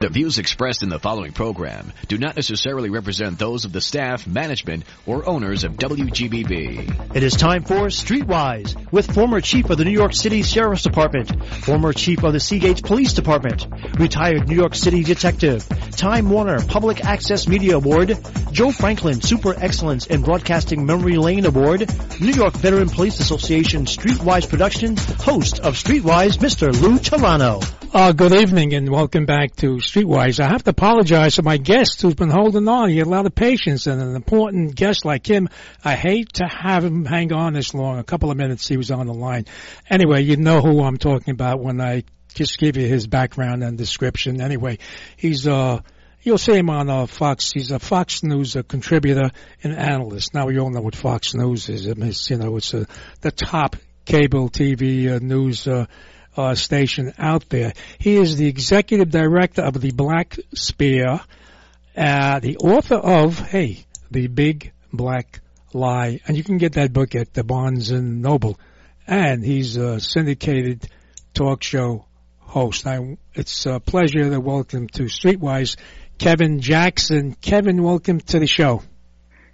The views expressed in the following program do not necessarily represent those of the staff, management, or owners of WGBB. It is time for Streetwise with former chief of the New York City Sheriff's Department, former chief of the Seagate Police Department, retired New York City detective, Time Warner Public Access Media Award, Joe Franklin Super Excellence in Broadcasting Memory Lane Award, New York Veteran Police Association Streetwise Productions, host of Streetwise, Mr. Lou Telano. Uh, good evening and welcome back to Streetwise. I have to apologize to my guest who's been holding on. He had a lot of patience and an important guest like him. I hate to have him hang on this long. A couple of minutes he was on the line. Anyway, you know who I'm talking about when I just give you his background and description. Anyway, he's, uh, You'll see him on uh, Fox. He's a Fox News uh, contributor and analyst. Now we all know what Fox News is. It's, you know, it's uh, the top cable TV uh, news uh, uh, station out there. He is the executive director of the Black Sphere, uh, the author of, hey, The Big Black Lie. And you can get that book at the Barnes and Noble. And he's a syndicated talk show host. I, it's a pleasure to welcome to Streetwise Kevin Jackson. Kevin, welcome to the show.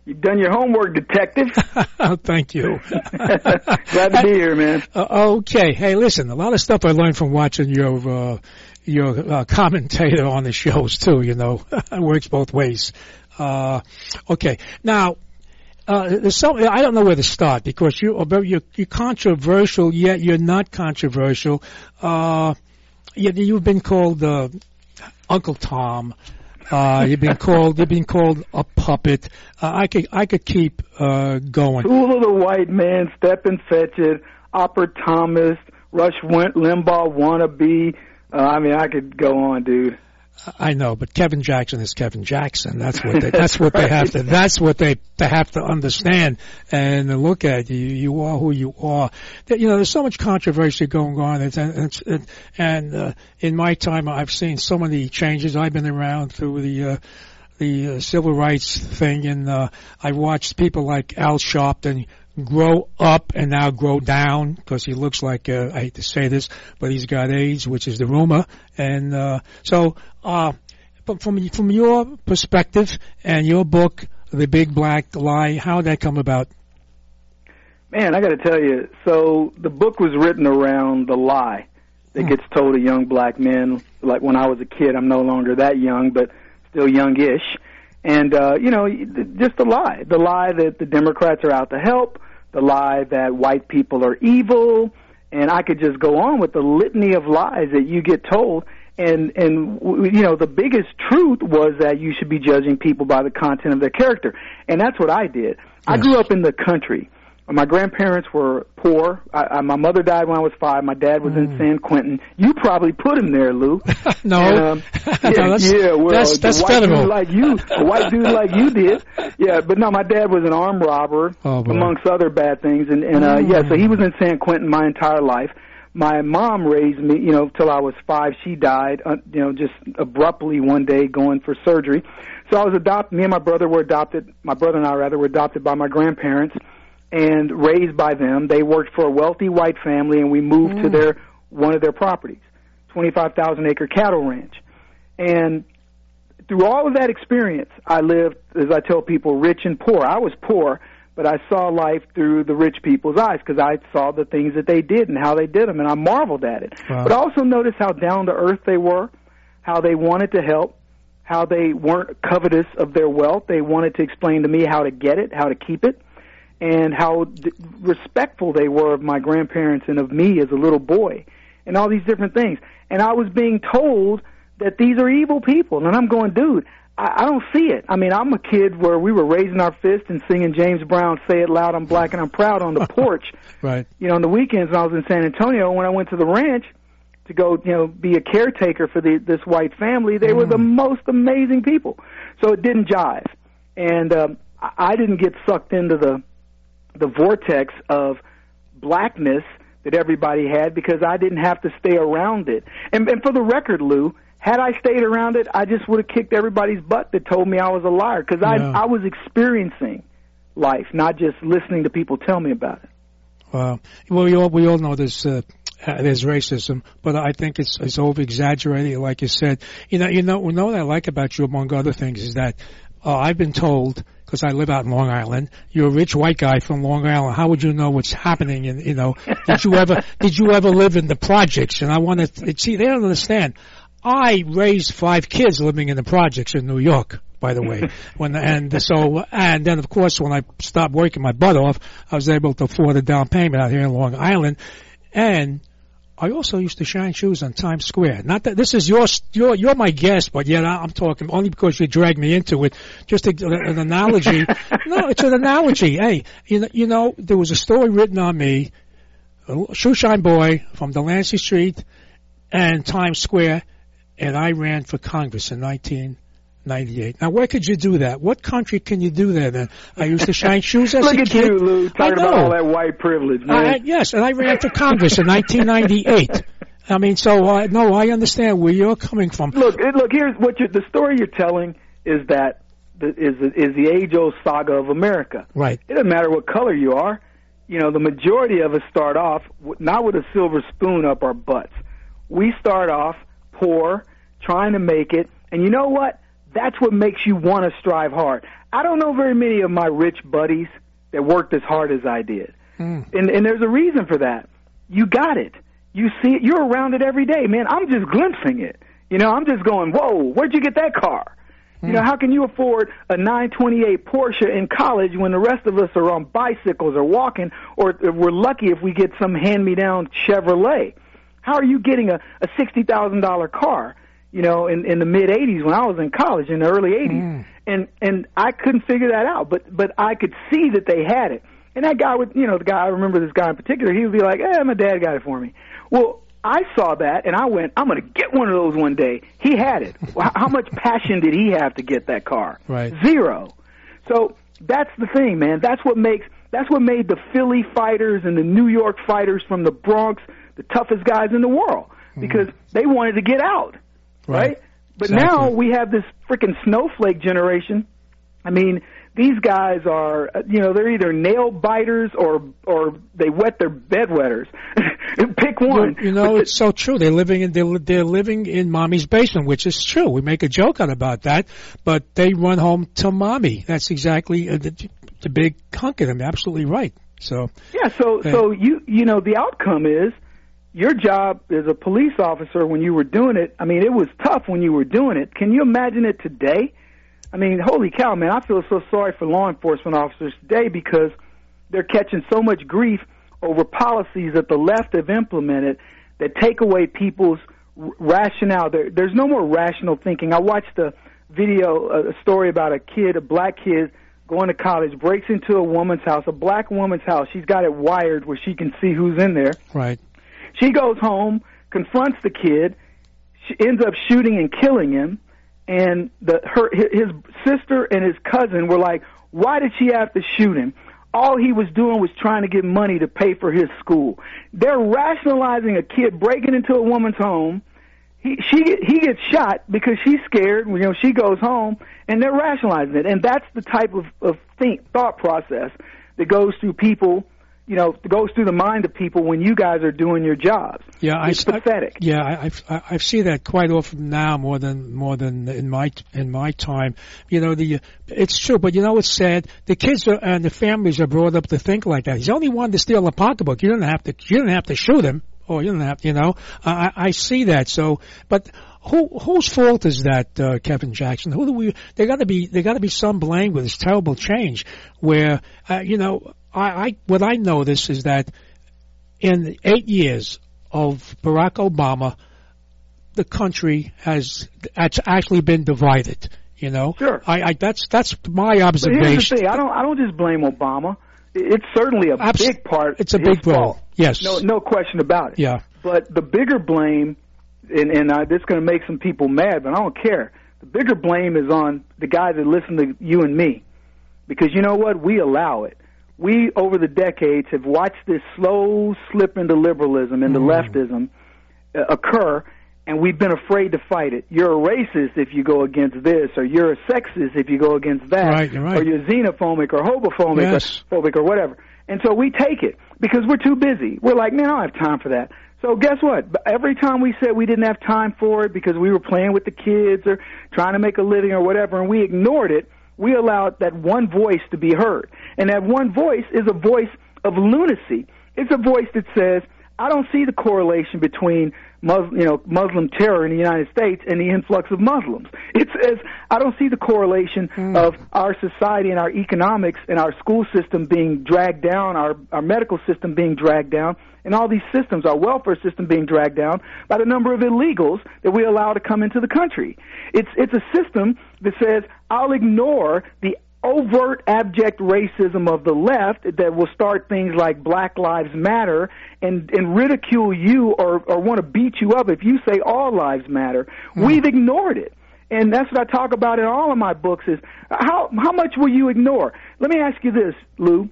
You've done your homework, detective. Thank you. Glad to be here, man. Uh, okay. Hey, listen, a lot of stuff I learned from watching your uh, your uh, commentator on the shows too. You know, it works both ways. Uh, okay. Now, uh, there's some, I don't know where to start because you, you're, you're controversial, yet you're not controversial. Uh, you, you've been called, uh, Uncle Tom. Uh, you've been called you've been called a puppet. Uh, I could I could keep uh, going. Tool of the white man, step and fetch it. Opera Thomas, Rush Limbaugh wannabe. Uh, I mean, I could go on, dude. I know, but Kevin Jackson is Kevin Jackson. That's what they, that's what they have to that's what they, they have to understand and look at. You you are who you are. You know, there's so much controversy going on, and and, and uh, in my time, I've seen so many changes. I've been around through the. Uh, the uh, civil rights thing, and uh, I watched people like Al Sharpton grow up and now grow down because he looks like uh, I hate to say this, but he's got AIDS, which is the rumor. And uh, so, uh, but from from your perspective and your book, The Big Black Lie, how did that come about? Man, I got to tell you. So the book was written around the lie that hmm. gets told to young black men. Like when I was a kid, I'm no longer that young, but still youngish. And uh, you know, just the lie, the lie that the Democrats are out to help, the lie that white people are evil, and I could just go on with the litany of lies that you get told. And and you know the biggest truth was that you should be judging people by the content of their character, and that's what I did. I grew up in the country, my grandparents were poor. I, I, my mother died when I was five. My dad was mm. in San Quentin. You probably put him there, Lou. no, and, um, yeah, no, that's, yeah. Well, that's, that's white federal. dude like you, a white dude like you did. Yeah, but no, my dad was an armed robber, oh, amongst other bad things, and and uh, mm. yeah, so he was in San Quentin my entire life. My mom raised me, you know, till I was five. She died, uh, you know, just abruptly one day going for surgery. So I was adopted. Me and my brother were adopted. My brother and I, rather, were adopted by my grandparents and raised by them. They worked for a wealthy white family, and we moved mm. to their one of their properties, 25,000 acre cattle ranch. And through all of that experience, I lived, as I tell people, rich and poor. I was poor, but I saw life through the rich people's eyes because I saw the things that they did and how they did them, and I marveled at it. Wow. But I also noticed how down to earth they were, how they wanted to help, how they weren't covetous of their wealth. They wanted to explain to me how to get it, how to keep it and how d- respectful they were of my grandparents and of me as a little boy, and all these different things. And I was being told that these are evil people, and I'm going, dude. I, I don't see it. I mean, I'm a kid where we were raising our fist and singing James Brown, "Say It Loud, I'm Black and I'm Proud" on the porch. right. You know, on the weekends when I was in San Antonio, when I went to the ranch to go, you know, be a caretaker for the, this white family, they mm. were the mm. most amazing people. So it didn't jive, and um, I didn't get sucked into the the vortex of blackness that everybody had because I didn't have to stay around it. And, and for the record, Lou, had I stayed around it, I just would have kicked everybody's butt that told me I was a liar because yeah. I I was experiencing life, not just listening to people tell me about it. Wow. Well, we all we all know there's uh, uh, there's racism, but I think it's it's over exaggerated. Like you said, you know, you know, you know what I like about you, among other things, is that uh, I've been told because I live out in Long Island. You're a rich white guy from Long Island. How would you know what's happening? And you know, did you ever did you ever live in the projects? And I want to see. They don't understand. I raised five kids living in the projects in New York by the way. when and so and then of course when I stopped working my butt off, I was able to afford a down payment out here in Long Island, and I also used to shine shoes on Times Square. Not that this is your you're you're my guest, but yet I'm talking only because you dragged me into it. Just a, an analogy. no, it's an analogy. Hey, you know, you know, there was a story written on me, a shoe shine boy from Delancey Street and Times Square, and I ran for Congress in 19. 98. Now, where could you do that? What country can you do that in? I used to shine shoes as Look a at kid. you, Lou, talking about all that white privilege, man. I, yes, and I ran for Congress in 1998. I mean, so uh, no, I understand where you're coming from. Look, look. Here's what the story you're telling is that the, is is the age old saga of America. Right. It doesn't matter what color you are. You know, the majority of us start off not with a silver spoon up our butts. We start off poor, trying to make it, and you know what? That's what makes you want to strive hard. I don't know very many of my rich buddies that worked as hard as I did, Mm. and and there's a reason for that. You got it. You see it. You're around it every day, man. I'm just glimpsing it. You know, I'm just going, whoa, where'd you get that car? You know, how can you afford a 928 Porsche in college when the rest of us are on bicycles or walking, or we're lucky if we get some hand-me-down Chevrolet? How are you getting a, a $60,000 car, you know, in, in the mid 80s when I was in college, in the early 80s? And, and I couldn't figure that out, but, but I could see that they had it. And that guy would, you know, the guy, I remember this guy in particular, he would be like, eh, my dad got it for me. Well, I saw that and I went, I'm going to get one of those one day. He had it. Well, How much passion did he have to get that car? Right. Zero. So that's the thing, man. That's what makes that's what made the Philly fighters and the New York fighters from the Bronx the toughest guys in the world because they wanted to get out, right? Right. But Exactly. now we have this freaking snowflake generation. I mean, these guys are, uh, you know, they're either nail biters or or they wet their bedwetters. Pick one. You, you know, But it's so true. They're living in they're, they're living in mommy's basement, which is true. We make a joke out about that, but they run home to mommy. That's exactly uh, the, the big hunk of them. Absolutely right. So Yeah, so Okay. so you you know the outcome is your job as a police officer when you were doing it. I mean, it was tough when you were doing it. Can you imagine it today? I mean, holy cow, man! I feel so sorry for law enforcement officers today because they're catching so much grief over policies that the left have implemented that take away people's rationale. There, there's no more rational thinking. I watched a video, a story about a kid, a black kid, going to college, breaks into a woman's house, a black woman's house. She's got it wired where she can see who's in there. right. She goes home, confronts the kid, she ends up shooting and killing him, and the her his sister and his cousin were like, "Why did she have to shoot him?" All he was doing was trying to get money to pay for his school. They're rationalizing a kid breaking into a woman's home. He she he gets shot because she's scared. You know, she goes home, and they're rationalizing it. And that's the type of of think thought process that goes through people. You know, goes through the mind of people when you guys are doing your jobs. Yeah, I, It's I- pathetic. yeah, I, I've- I I see that quite often now, more than more than in my in my time. You know, the it's true, but you know what's sad? The kids are, and the families are brought up to think like that. He's only wanted to steal a pocketbook. You don't have to. You don't have to shoot him, or you don't have. You know, I I I see that. So, but. Who whose fault is that, uh, Kevin Jackson? Who do we? There got to be there got to be some blame with this terrible change. Where uh, you know, I, I what I notice is that in eight years of Barack Obama, the country has it's actually been divided. You know, Sure. I, I that's that's my observation. But here's the thing: I don't I don't just blame Obama. It's certainly a Abs- big part. It's a big role. Yes. No, no question about it. Yeah. But the bigger blame, and, and uh, this is going to make some people mad, but I don't care. The bigger blame is on the guys that listen to you and me, because you know what? We allow it. We over the decades have watched this slow slip into liberalism, into leftism, uh, occur, and we've been afraid to fight it. You're a racist if you go against this, or you're a sexist if you go against that, Right, you're right. or you're xenophobic or homophobic Yes. or phobic or whatever. And so we take it because we're too busy. We're like, man, I don't have time for that. So guess what? Every time we said we didn't have time for it because we were playing with the kids or trying to make a living or whatever, and we ignored it, we allowed that one voice to be heard. And that one voice is a voice of lunacy. It's a voice that says, I don't see the correlation between Muslim, you know, Muslim terror in the United States and the influx of Muslims. It says I don't see the correlation mm. of our society and our economics and our school system being dragged down, our our medical system being dragged down, and all these systems, our welfare system being dragged down by the number of illegals that we allow to come into the country. It's it's a system that says I'll ignore the overt abject racism of the left that will start things like Black Lives Matter and, and ridicule you or, or want to beat you up if you say all lives matter. Mm. We've ignored it. And that's what I talk about in all of my books is how how much will you ignore? Let me ask you this, Lou.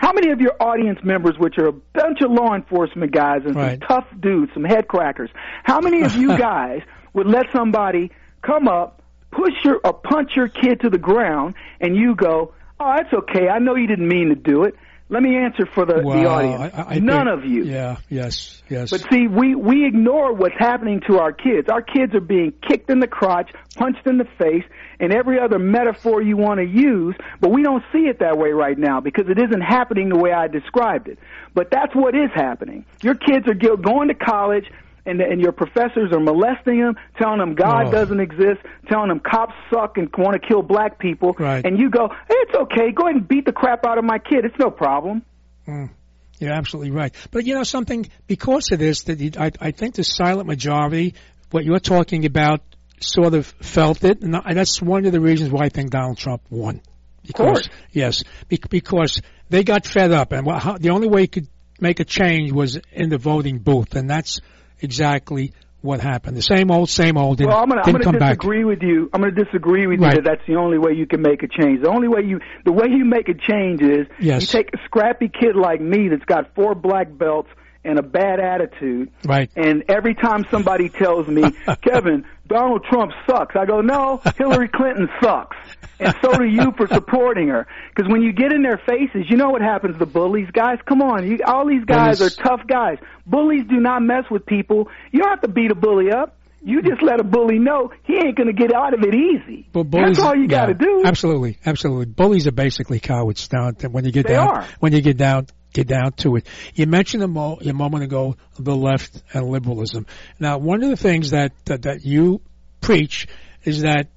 How many of your audience members, which are a bunch of law enforcement guys and right. some tough dudes, some head crackers, how many of you guys would let somebody come up push your or punch your kid to the ground and you go, "Oh, that's okay. I know you didn't mean to do it." Let me answer for the, the audience. I, I None think, of you. Yeah, yes, yes. But see, we we ignore what's happening to our kids. Our kids are being kicked in the crotch, punched in the face, and every other metaphor you want to use, but we don't see it that way right now because it isn't happening the way I described it. But that's what is happening. Your kids are going to college and and your professors are molesting them, telling them God oh. doesn't exist, telling them cops suck and want to kill black people, right. and you go, hey, it's okay, go ahead and beat the crap out of my kid, it's no problem. Mm. You're absolutely right. But you know something, because of this, that you, I, I think the silent majority, what you're talking about, sort of felt it, and that's one of the reasons why I think Donald Trump won. Because, of course. Yes, because they got fed up, and how, the only way you could make a change was in the voting booth, and that's exactly what happened. The same old, same old. Didn't, well, I'm going to disagree back. with you. I'm going to disagree with right. you that that's the only way you can make a change. The only way you, the way you make a change is yes. you take a scrappy kid like me that's got four black belts and a bad attitude. Right. And every time somebody tells me, Kevin, Donald Trump sucks, I go, no, Hillary Clinton sucks. And so do you for supporting her. Because when you get in their faces, you know what happens to bullies. Guys, come on. You, all these guys bullies. are tough guys. Bullies do not mess with people. You don't have to beat a bully up. You just let a bully know he ain't going to get out of it easy. But bullies, That's all you got to do. Absolutely, absolutely. Bullies are basically cowards down when you get they down are. when you get down get down to it. You mentioned a, mo- a moment ago the left and liberalism. Now, one of the things that, that that you preach is that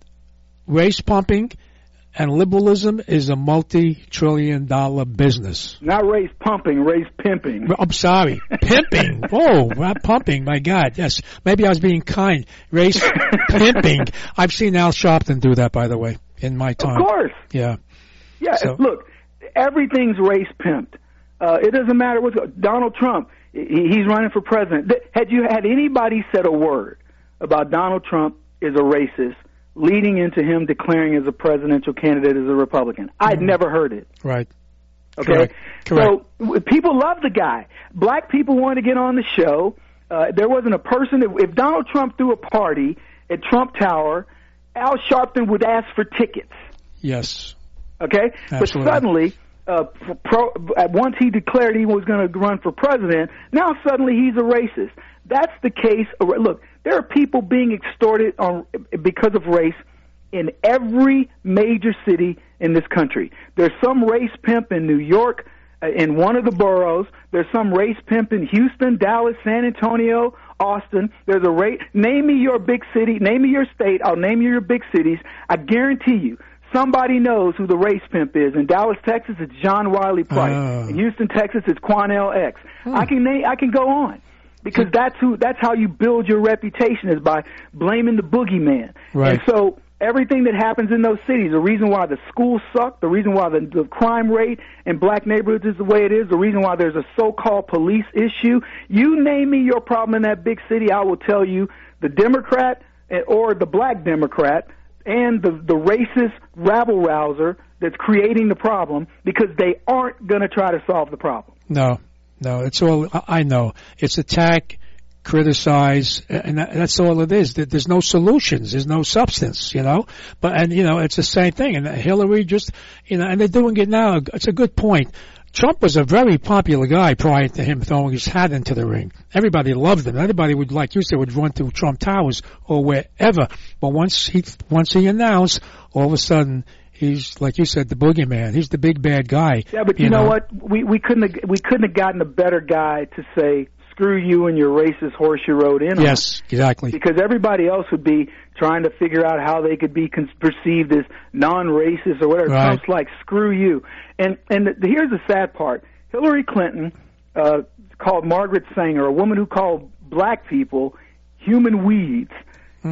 race pumping and liberalism is a multi-trillion dollar business. Not race pumping, race pimping. I'm sorry, pimping. Oh, not pumping. My God, yes. Maybe I was being kind. Race pimping. I've seen Al Sharpton do that, by the way, in my time. Of course. Yeah. Yeah. So- Look, everything's race pimped. Uh, it doesn't matter what's Donald Trump. He's running for president. Had you had anybody said a word about Donald Trump is a racist, leading into him declaring as a presidential candidate as a Republican, I'd never heard it. Right. Okay, Correct. Correct. so people love the guy. Black people want to get on the show. Uh, there wasn't a person. If, if Donald Trump threw a party at Trump Tower, Al Sharpton would ask for tickets. Yes. Okay, Absolutely. but suddenly, uh, pro, once he declared he was going to run for president, now suddenly he's a racist. That's the case. Look, there are people being extorted on because of race in every major city in this country. There's some race pimp in New York, uh, in one of the boroughs. There's some race pimp in Houston, Dallas, San Antonio, Austin. There's a race. Name me your big city. Name me your state. I'll name you your big cities. I guarantee you. Somebody knows who the race pimp is. In Dallas, Texas, it's John Wiley Price. Oh. In Houston, Texas, it's Quanell X. Hmm. I can name, I can go on because that's who that's how you build your reputation is by blaming the boogeyman. Right. And so everything that happens in those cities, the reason why the schools suck, the reason why the, the crime rate in black neighborhoods is the way it is, the reason why there's a so-called police issue, you name me your problem in that big city, I will tell you the Democrat or the black Democrat and the the racist rabble rouser that's creating the problem because they aren't going to try to solve the problem. No, no, it's all, I know. It's attack, criticize, and that's all it is. There- There's no solutions. There's no substance, you know? But, and, you know, it's the same thing. And Hillary just, you know, and they're doing it now. It's a good point. Trump was a very popular guy prior to him throwing his hat into the ring. Everybody loved him. Everybody would, like you said, would run to Trump Towers or wherever. But once he once he announced, all of a sudden he's like you said, the boogeyman. He's the big bad guy. Yeah, but you, you know, know? what? We we couldn't have, we couldn't have gotten a better guy to say screw you and your racist horse you rode in on. Yes, exactly. Because everybody else would be trying to figure out how they could be con- perceived as non-racist or whatever. Right. Trump's like screw you. And and the, here's the sad part: Hillary Clinton uh, called Margaret Sanger, a woman who called black people human weeds.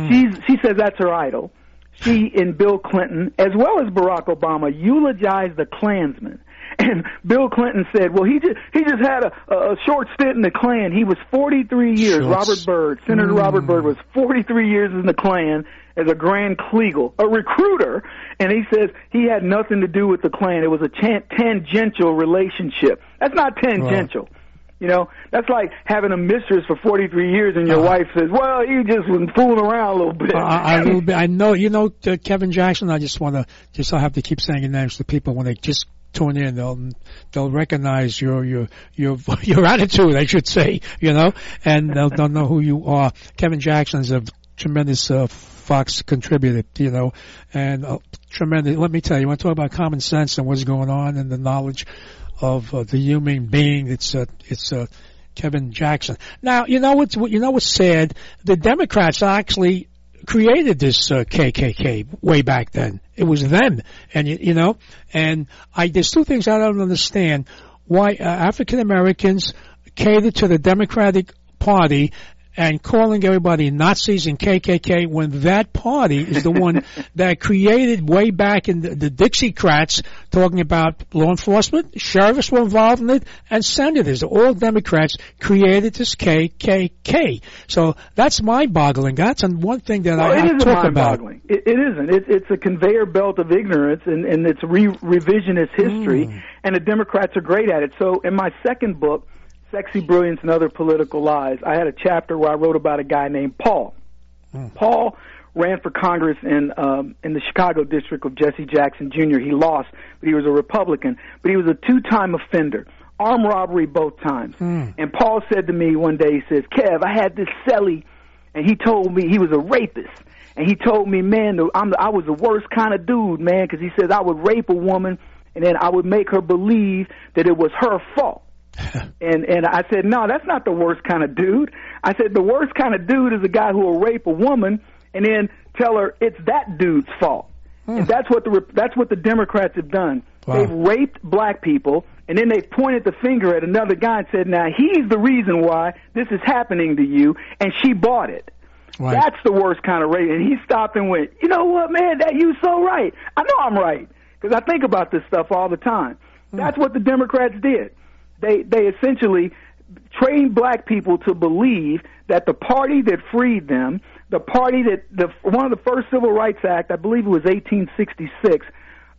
She's she says that's her idol. She and Bill Clinton, as well as Barack Obama, eulogized the Klansmen. And Bill Clinton said, "Well, he just he just had a, a short stint in the Klan. He was 43 years. Short Robert Byrd, Senator Robert Byrd, was 43 years in the Klan as a Grand Kleagle, a recruiter, and he says he had nothing to do with the Klan. It was a tan- tangential relationship. That's not tangential." You know, that's like having a mistress for 43 years and your Uh-huh. wife says, well, you just was fooling around a little bit. I, I, a little bit- I know, you know, uh, Kevin Jackson. I just want to, just I have to keep saying your names to people when they just tune in. They'll they'll recognize your your your your attitude, I should say, you know, and they'll, they'll know who you are. Kevin Jackson's a tremendous uh, Fox contributor, you know, and uh, tremendous. Let me tell you, I want talk about common sense and what's going on and the knowledge of uh, the human being. It's uh, it's uh, Kevin Jackson. Now, you know what's what you know what's sad? The Democrats actually created this uh, KKK way back then. It was them, and you, you know, and I there's two things I don't understand. Why uh, African Americans cater to the Democratic Party and calling everybody Nazis and KKK when that party is the one that created way back in the, the Dixiecrats talking about law enforcement, sheriffs were involved in it, and senators, all Democrats created this KKK. So that's mind-boggling. That's one thing that well, I, I isn't talk about. It, it isn't. It, it's a conveyor belt of ignorance, and, and it's re- revisionist history, Mm. and the Democrats are great at it. So in my second book, Sexy Brilliance and Other Political Lies, I had a chapter where I wrote about a guy named Paul. Paul ran for Congress in um, in the Chicago district of Jesse Jackson Jr. He lost, but he was a Republican. But he was a two-time offender, armed robbery both times. And Paul said to me one day, he says, "Kev, I had this celly, and he told me he was a rapist." And he told me, man, I'm the, I was the worst kind of dude, man, because he says I would rape a woman and then I would make her believe that it was her fault. And and I said, no, that's not the worst kind of dude. I said the worst kind of dude is a guy who will rape a woman and then tell her it's that dude's fault. Hmm. And that's what the that's what the Democrats have done. Wow. They've raped black people, and then they pointed the finger at another guy and said, "Now he's the reason why this is happening to you," and she bought it. Right. That's the worst kind of rape. And he stopped and went, "You know what, man? That you so right. I know I'm right because I think about this stuff all the time. Hmm. That's what the Democrats did. They they essentially trained black people to believe that the party that freed them, the party that the one of the first Civil Rights Act, I believe it was 1866,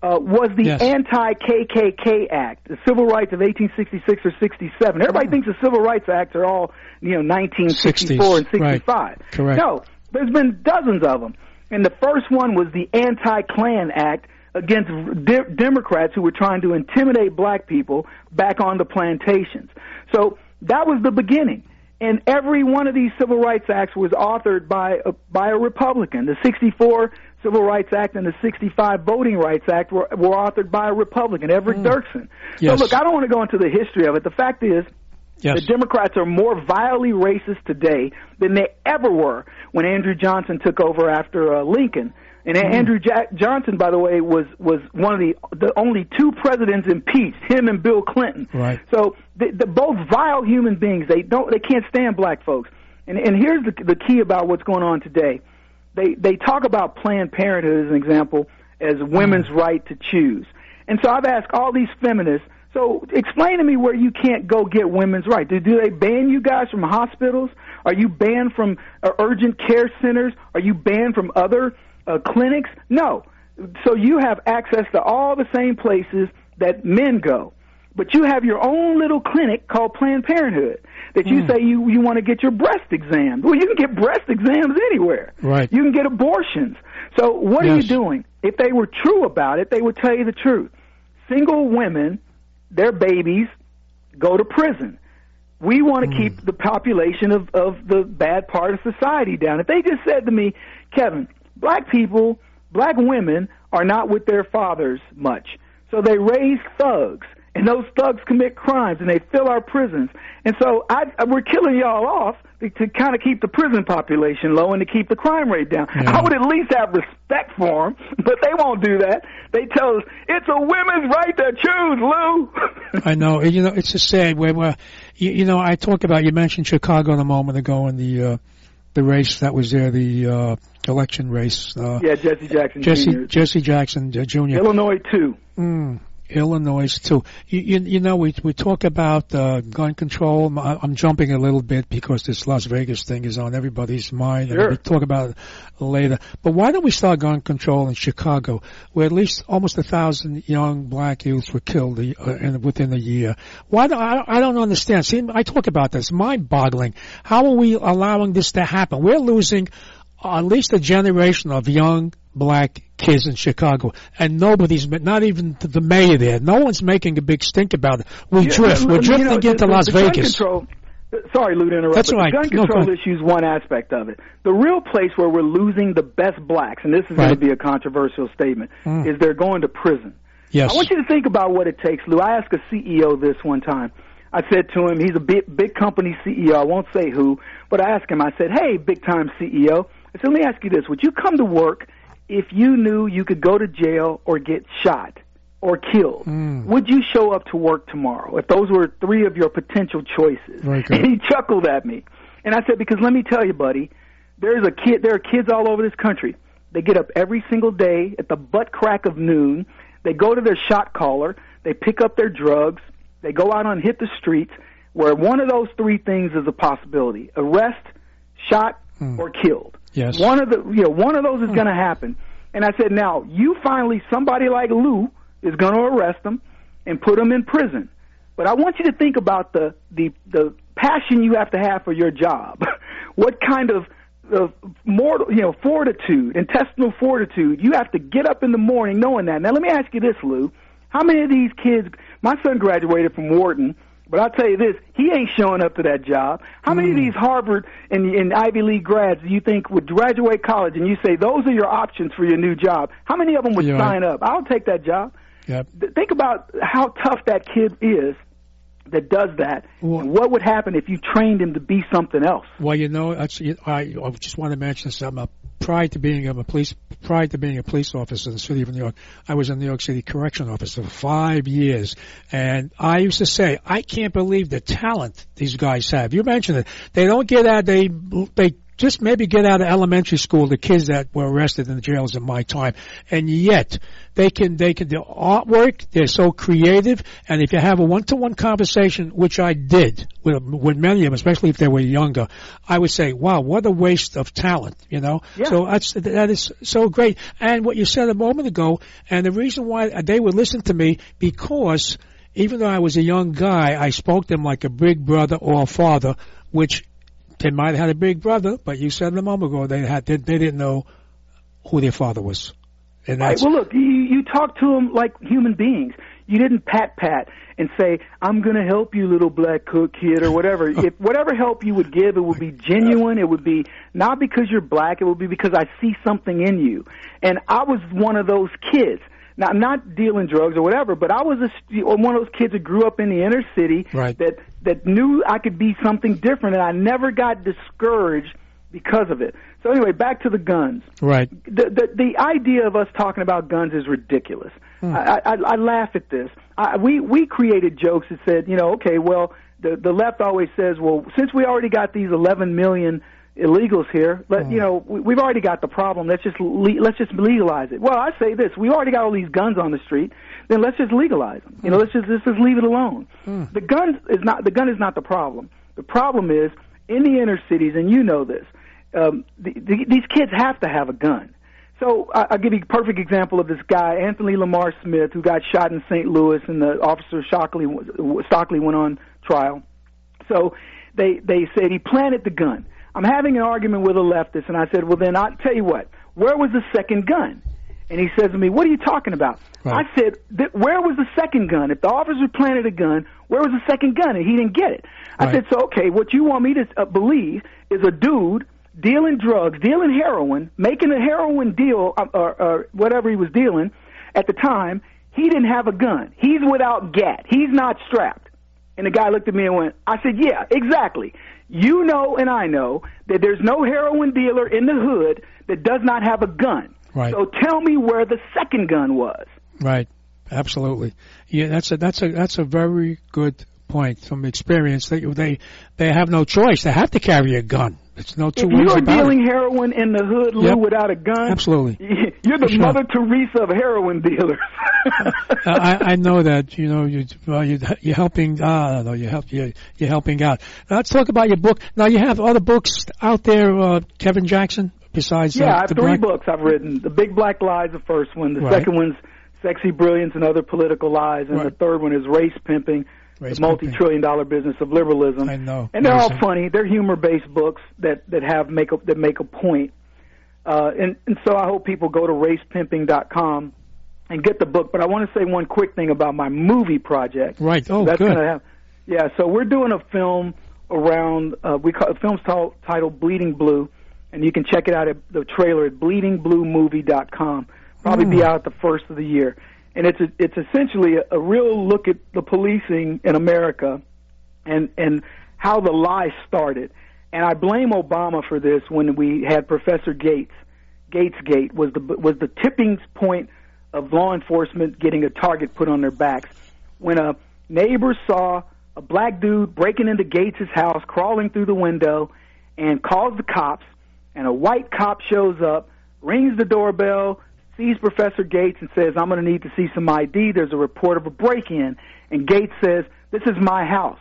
uh, was the Yes. anti-KKK Act, the Civil Rights of 1866 or 67. Everybody thinks the Civil Rights Acts are all you know 1964 and 60s, right. 65. Correct. No, there's been dozens of them, and the first one was the Anti-Klan Act against de- Democrats who were trying to intimidate black people back on the plantations. So that was the beginning. And every one of these civil rights acts was authored by a, by a Republican. The 64 Civil Rights Act and the 65 Voting Rights Act were, were authored by a Republican, Everett Dirksen. Yes. So look, I don't want to go into the history of it. The fact is, yes. the Democrats are more vilely racist today than they ever were when Andrew Johnson took over after uh, Lincoln. And Hmm. Andrew Jack- Johnson, by the way, was was one of the the only two presidents impeached, him and Bill Clinton. Right. So the, the both vile human beings. They don't they can't stand black folks. And and here's the the key about what's going on today. They they talk about Planned Parenthood as an example as women's right to choose. And so I've asked all these feminists. So explain to me where you can't go get women's right. Do, do they ban you guys from hospitals? Are you banned from uh, urgent care centers? Are you banned from other uh, clinics? No. So you have access to all the same places that men go. But you have your own little clinic called Planned Parenthood that you say you, you want to get your breast examined. Well, you can get breast exams anywhere. Right. You can get abortions. So what are you doing? If they were true about it, they would tell you the truth. Single women their babies go to prison. We want to mm. keep the population of, of the bad part of society down. If they just said to me, Kevin, black people, black women are not with their fathers much. So they raise thugs, and those thugs commit crimes, and they fill our prisons. And so I, we're killing y'all off to kind of keep the prison population low and to keep the crime rate down. Yeah. I would at least have respect for them, but they won't do that. They tell us it's a women's right to choose, Lou. I know. You know, it's just sad. Where, where you, you know, I talk about. You mentioned Chicago a moment ago in the uh, the race that was there, the uh, election race. Uh, yeah, Jesse Jackson. Jesse Jr. Jesse Jackson uh, Jr. Illinois too. Mm. Illinois too. You, you, you know, we we talk about uh, gun control. I'm jumping a little bit because this Las Vegas thing is on everybody's mind, sure. and we talk about it later. But why don't we start gun control in Chicago, where at least almost a thousand young black youths were killed uh, in, within a year? Why do I, I don't understand? See, I talk about this, mind-boggling. How are we allowing this to happen? We're losing at least a generation of young black kids in Chicago, and nobody's, not even the mayor there. No one's making a big stink about it. We yeah, drift. We're drifting know, into the, Las the Vegas. Control, sorry, Lou, to interrupt. That's right. gun control no, issue is one aspect of it. The real place where we're losing the best blacks, and this is right. going to be a controversial statement, mm. is they're going to prison. Yes. I want you to think about what it takes, Lou. I asked a CEO this one time. I said to him, he's a big, big company CEO. I won't say who, but I asked him. I said, "Hey, big time CEO." I said, "Let me ask you this: Would you come to work if you knew you could go to jail or get shot or killed, mm. would you show up to work tomorrow if those were three of your potential choices? And he chuckled at me. And I said, because let me tell you, buddy, there's a kid, there are kids all over this country. They get up every single day at the butt crack of noon. They go to their shot caller. They pick up their drugs. They go out and hit the streets where one of those three things is a possibility. Arrest, shot, mm. or killed. Yes. One of the you know one of those is going to happen. And I said, now you finally somebody like Lou is going to arrest them and put them in prison. But I want you to think about the the the passion you have to have for your job. what kind of of mortal, you know, fortitude, intestinal fortitude. You have to get up in the morning knowing that. Now, let me ask you this, Lou. How many of these kids? My son graduated from Wharton but I'll tell you this, he ain't showing up to that job. How many mm. of hmm. these Harvard and, and Ivy League grads do you think would graduate college and you say those are your options for your new job? How many of them would sign up? I'll take that job. Yep. Think about how tough that kid is that does that. Well, and what would happen if you trained him to be something else? Well, you know, I, I just want to mention something prior to being a police prior to being a police officer in the city of New York, I was a New York City correction officer for five years, and I used to say, I can't believe the talent these guys have. You mentioned it; they don't get out. They they just maybe get out of elementary school the kids that were arrested in the jails in my time. And yet they can they can do artwork they're so creative. And if you have a one to one conversation which I did with with many of them especially if they were younger I would say wow what a waste of talent you know? Yeah. so that's that is so great. And what you said a moment ago and the reason why they would listen to me because even though I was a young guy, I spoke to them like a big brother or a father, which they might have had a big brother, but you said a moment ago they had they, they didn't know who their father was. And that's, right. Well, look, you, you talk to them like human beings. You didn't pat pat and say, "I'm going to help you, little black cook kid," or whatever. if whatever help you would give, it would be genuine. It would be not because you're black. It would be because I see something in you. And I was one of those kids. Now, I'm not dealing drugs or whatever, but I was a, one of those kids that grew up in the inner city right. that that knew I could be something different, and I never got discouraged because of it. So anyway, back to the guns. Right. The the, the idea of us talking about guns is ridiculous. Hmm. I, I, I laugh at this. I, we we created jokes that said, you know, okay, well, the the left always says, well, since we already got these 11 million illegals here. But you know, we, we've already got the problem. Let's just le- let's just legalize it. Well, I say this: we already got all these guns on the street. Then let's just legalize them. You know, let's just let's just leave it alone. Mm. The gun is not the gun is not the problem. The problem is in the inner cities, and you know this. Um, the, the, these kids have to have a gun. So I, I'll give you a perfect example of this guy, Anthony Lamar Smith, who got shot in St. Louis, and the officer Stockley, Stockley went on trial. So they they said he planted the gun. I'm having an argument with a leftist, and I said, well, then I'll tell you what. Where was the second gun? And he says to me, "What are you talking about?" Right. I said, "Th- "Where was the second gun? If the officer planted a gun, where was the second gun?" And he didn't get it. I Right. said, "So okay, what you want me to uh, believe is a dude dealing drugs, dealing heroin, making a heroin deal uh, or, or whatever he was dealing at the time. He didn't have a gun. He's without gat. He's not strapped." And the guy looked at me and went, I said, yeah, exactly. You know and I know that there's no heroin dealer in the hood that does not have a gun. Right. So tell me where the second gun was. Right. Absolutely. Yeah, that's a that's a that's a very good point from experience. They they they have no choice. They have to carry a gun. It's no two If ways you're about dealing it. heroin in the hood, Lou, Yep. without a gun, Absolutely. you're the Sure. Mother Teresa of heroin dealers. Uh, I, I know that you know you well, you you're helping. Uh, I don't know you help you you're helping out. Now, let's talk about your book. Now you have other books out there, uh, Kevin Jackson. Besides, that. yeah, uh, I have three Black- books I've written. The Big Black Lies, the first one. The Right. second one's Sexy Brilliance and Other Political Lies. And Right. the third one is Race Pimping, Race the multi-trillion dollar business of liberalism. I know. And they're all funny. They're humor-based books that that have make a, that make a point. Uh, and and so I hope people go to racepimping.com and get the book. But I want to say one quick thing about my movie project. Right. Oh, That's good. gonna have. Yeah. So we're doing a film around. Uh, we call the film's titled, titled Bleeding Blue, and you can check it out at the trailer at bleedingbluemovie.com. Probably be Mm. out the first of the year. And it's a, it's essentially a, a real look at the policing in America and and how the lie started. And I blame Obama for this when we had Professor Gates. Gatesgate was the was the tipping point of law enforcement getting a target put on their backs. When a neighbor saw a black dude breaking into Gates's house, crawling through the window, and calls the cops, and a white cop shows up, rings the doorbell, sees Professor Gates, and says, "I'm going to need to see some ID. There's a report of a break-in." And Gates says, "This is my house."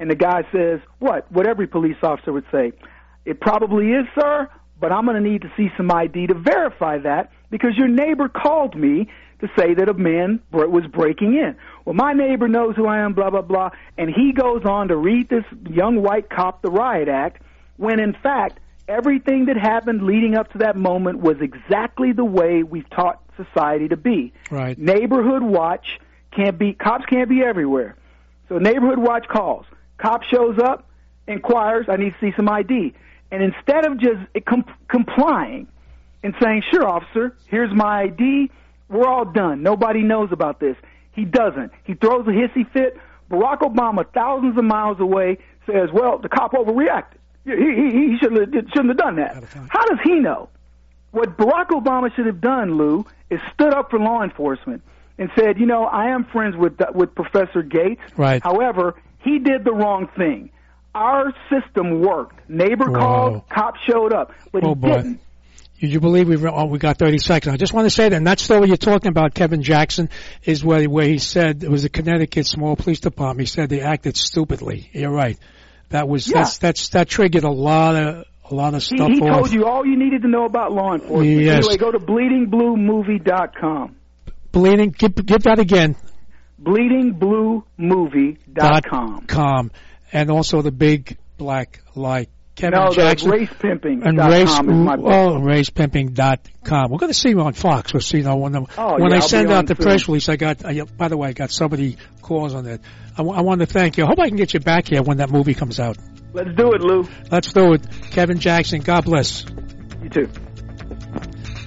And the guy says, What? What every police officer would say. It probably is, sir, but I'm going to need to see some ID to verify that because your neighbor called me to say that a man was breaking in. Well, my neighbor knows who I am, blah, blah, blah. And he goes on to read this young white cop the Riot Act when, in fact, everything that happened leading up to that moment was exactly the way we've taught society to be. Right. Neighborhood watch can't be, cops can't be everywhere. So neighborhood watch calls. Cop shows up, inquires, I need to see some ID. And instead of just com- complying and saying, sure, officer, here's my ID, we're all done. Nobody knows about this. He doesn't. He throws a hissy fit. Barack Obama, thousands of miles away, says, well, the cop overreacted. He, he, he shouldn't, have, shouldn't have done that. Out of time. How does he know? What Barack Obama should have done, Lou, is stood up for law enforcement and said, you know, I am friends with with Professor Gates. Right. However, he did the wrong thing. Our system worked. Neighbor Whoa. called, cop showed up, but Oh, he boy. didn't. You, you believe we've oh, we got 30 seconds? I just want to say that and that story you're talking about, Kevin Jackson, is where where he said it was a Connecticut small police department. He said they acted stupidly. You're right. That was Yeah. that's that's that triggered a lot of a lot of stuff he off. told you all you needed to know about law enforcement. Yes. Anyway, go to bleedingbluemovie.com. Bleeding. Give give that again. Bleedingbluemovie.com. com, and also the big black light. Kevin No, Jackson. that's racepimping.com and race, is my book. oh, racepimping.com. We're going to see you on Fox. We'll see you know, when, the, Oh, when yeah, I send out the soon. press release. I got, I, by the way, I got so many calls on that. I, w- I want to thank you. I hope I can get you back here when that movie comes out. Let's do it, Lou. Let's do it. Kevin Jackson, God bless. You too.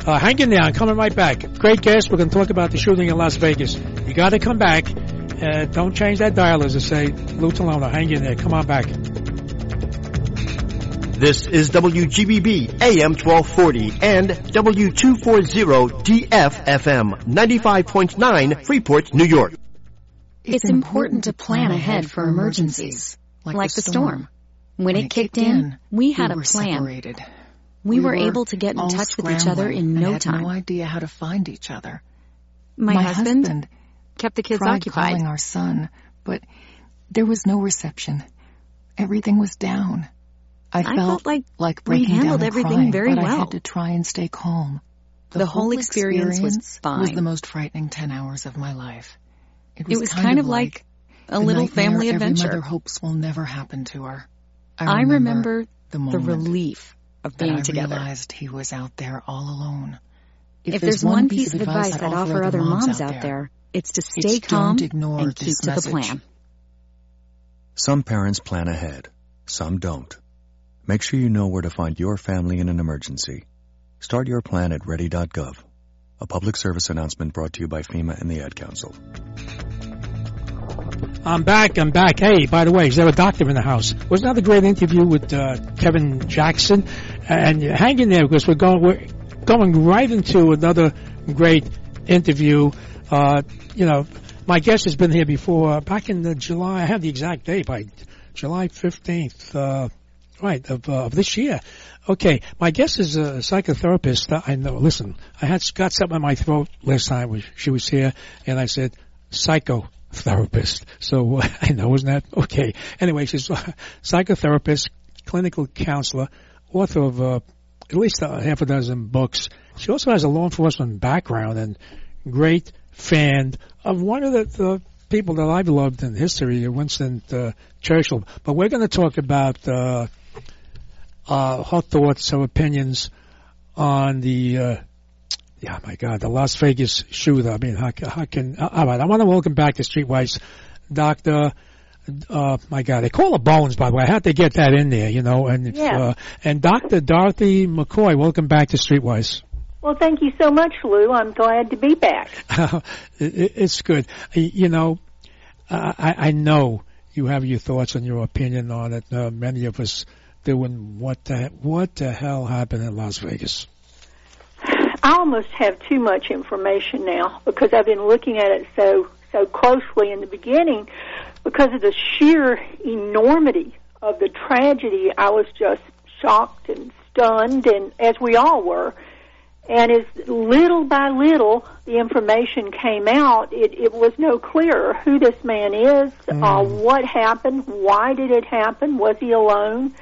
Uh, hang in there. I'm coming right back. Great guest. We're going to talk about the shooting in Las Vegas. You got to come back. Uh, don't change that dial as I say. Lou Telano, hang in there. Come on back. This is WGBB AM 1240 and W240 DFFM 95.9 Freeport, New York. It's important to plan ahead for emergencies, like the storm. When it kicked in, we had a plan. Separated. We were able to get in touch with each other in scrambling no and had time. no idea how to find each other. My, husband, kept the kids tried occupied. calling our son, but there was no reception. Everything was down. I I felt, felt like we handled down everything crying, very but I well. had to try and stay calm. The whole experience was was fine. the most frightening ten hours of my life. It It was kind of like a little nightmare family every adventure. mother hopes will never happen to her. I remember the the relief of that being I together. realized he was out there all alone. If, there's one piece of advice I'd offer other moms out there, it's to stay It's calm ignore and keep this to the plan. Some parents plan ahead, some don't. Make sure you know where to find your family in an emergency. Start your plan at ready.gov. A public service announcement brought to you by FEMA and the Ad Council. I'm back. I'm back. Hey, by the way, is there a doctor in the house? Wasn't that a great interview with uh, Kevin Jackson? And hang in there because we're going we're going right into another great interview. Uh, you know, my guest has been here before. Back in the July, I have the exact date by July fifteenth. Uh, right of, uh, of this year. Okay, my guest is a psychotherapist. I know. Listen, I had got something in my throat last time when she was here, and I said psychotherapist. So I know, isn't that okay? Anyway, she's a psychotherapist, clinical counselor, author of uh, at least a half a dozen books. She also has a law enforcement background and great fan of one of the, the people that I've loved in history, Winston uh, Churchill. But we're going to talk about uh, uh, her thoughts, her opinions on the, uh, yeah, my God, the Las Vegas shooter. I mean, how, how can, uh, all right, I want to welcome back to Streetwise Dr. Uh, my God, they call her Bones, by the way. I had to get that in there, you know, and, Yeah. uh, and Dr. Dorothy McCoy, welcome back to Streetwise. Well, thank you so much, Lou. I'm glad to be back. it, it- it's good. You know, I, I know you have your thoughts and your opinion on it. Uh, many of us doing what the what the hell happened in Las Vegas. I almost have too much information now because I've been looking at it so so closely in the beginning because of the sheer enormity of the tragedy. I was just shocked and stunned, and as we all were. And as little by little the information came out, it, it was no clearer who this man is, uh, what happened, why did it happen, was he alone,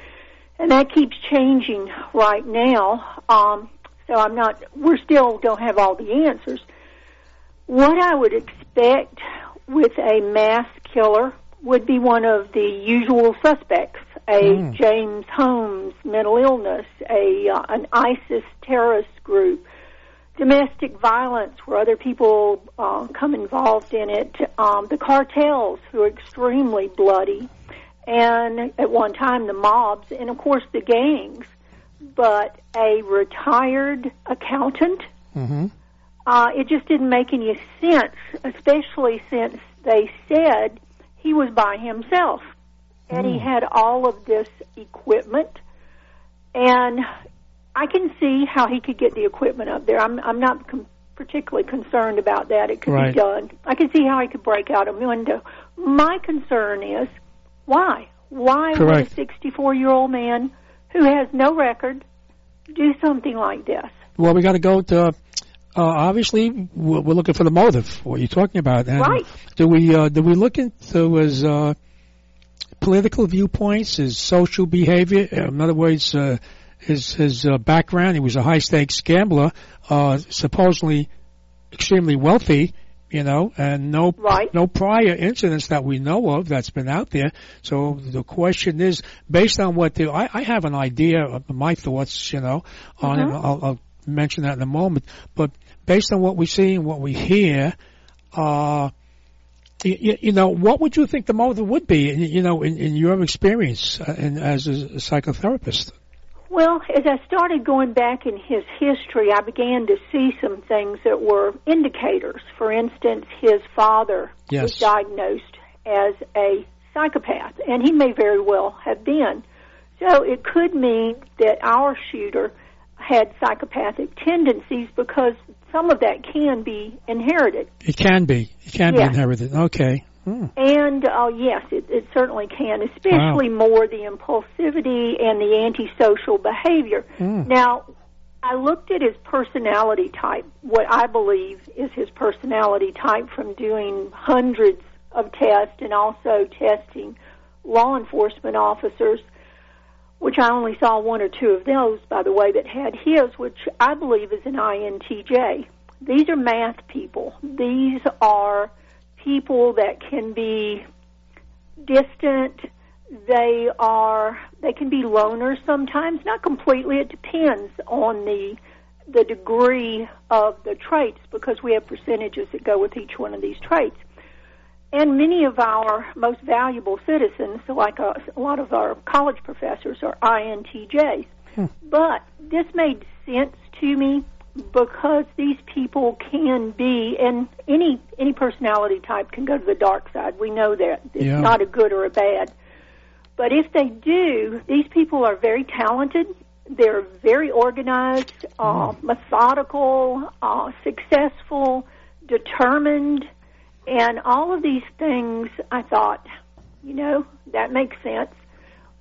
and that keeps changing right now. Um, so I'm not. We still don't have all the answers. What I would expect with a mass killer would be one of the usual suspects: a Mm. James Holmes mental illness, a uh, an ISIS terrorist group, domestic violence where other people uh, come involved in it, um, the cartels who are extremely bloody, and at one time the mobs, and of course the gangs. But a retired accountant, Mm-hmm. uh, it just didn't make any sense, especially since they said he was by himself and he Hmm. had all of this equipment and I can see how he could get the equipment up there. I'm I'm not com- particularly concerned about that. It could Right. be done. I can see how he could break out a window. My concern is why? Why would a 64 year old man who has no record do something like this? Well, we got to go to. Uh, obviously, we're, looking for the motive. What you're talking about, and Right. do we uh, do we look into his uh, political viewpoints, his social behavior? In other words, uh, his his uh, background. He was a high stakes gambler, uh, supposedly extremely wealthy. You know, and no no prior incidents that we know of that's been out there. So the question is, based on what the, I, I have an idea of my thoughts, you know, on. Mhm. I'll, I'll mention that in a moment. But based on what we see and what we hear, uh, you, you know, what would you think the motive would be? You know, in, in your experience uh, in, as a psychotherapist. Well, as I started going back in his history, I began to see some things that were indicators. For instance, his father Yes. was diagnosed as a psychopath, and he may very well have been. So it could mean that our shooter had psychopathic tendencies because some of that can be inherited. It can be. It can Yeah. be inherited. Okay. Hmm. And uh, yes, it, it certainly can, especially more the impulsivity and the antisocial behavior. Mm. Now, I looked at his personality type, what I believe is his personality type from doing hundreds of tests and also testing law enforcement officers, which I only saw one or two of those, by the way, that had his, which I believe is an INTJ. These are math people. These are people that can be distant. They are they can be loners sometimes, not completely. It depends on the the degree of the traits because we have percentages that go with each one of these traits. And many of our most valuable citizens, like a, a lot of our college professors, are INTJs. Hmm. But this made sense to me because these people can be, and any any personality type can go to the dark side. We know that it's yeah. not a good or a bad. But if they do, these people are very talented. They're very organized, uh, mm. methodical, uh, successful, determined, and all of these things. I thought, you know, that makes sense.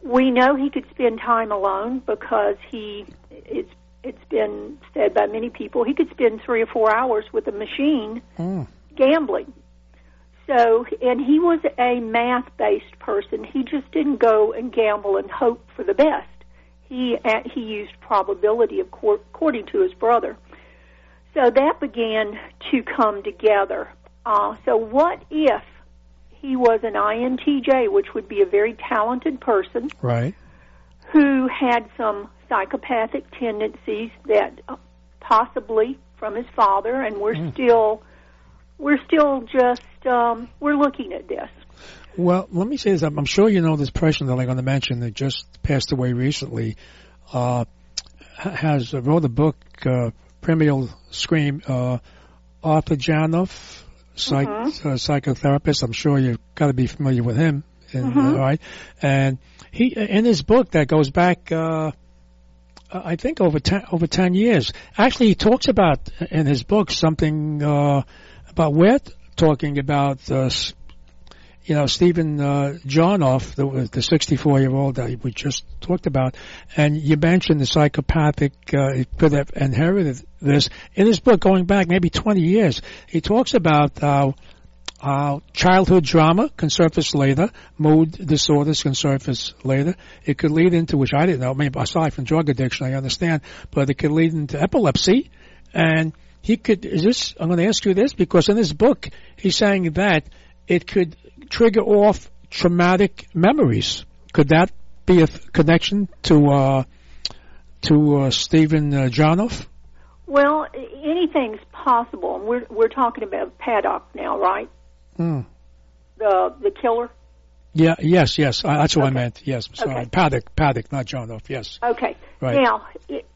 We know he could spend time alone because he it's it's been said by many people he could spend three or four hours with a machine mm. gambling. So, and he was a math based person. He just didn't go and gamble and hope for the best. He uh, he used probability, according to his brother. So that began to come together. Uh, so, what if he was an INTJ, which would be a very talented person, right? Who had some psychopathic tendencies that uh, possibly from his father, and we're mm. still we're still just um, we're looking at this. Well, let me say this. I'm sure you know this person that I'm going to mention that just passed away recently. Uh, has uh, wrote a book, uh, Primeval Scream. Uh, Arthur Janov, psych, mm-hmm. uh, psychotherapist. I'm sure you've got to be familiar with him, in, mm-hmm. uh, right? And he, in his book that goes back, uh, I think over ten over ten years. Actually, he talks about in his book something uh, about we're talking about. Uh, you know, Stephen uh, Janov, the, the 64 year old that we just talked about, and you mentioned the psychopathic, uh, could have inherited this. In his book, going back maybe 20 years, he talks about how uh, childhood drama can surface later. Mood disorders can surface later. It could lead into, which I didn't know, mean, aside from drug addiction, I understand, but it could lead into epilepsy. And he could, is this, I'm going to ask you this, because in his book, he's saying that it could trigger off traumatic memories. Could that be a connection to, uh, to, uh, Stephen uh, Janov? Well, anything's possible. We're we're talking about Paddock now, right? Hmm. The the killer. Yeah. Yes. Yes. Uh, that's what okay. I meant. Yes. Sorry. Okay. Paddock. Paddock, not Janov. Yes. Okay. Right. Now,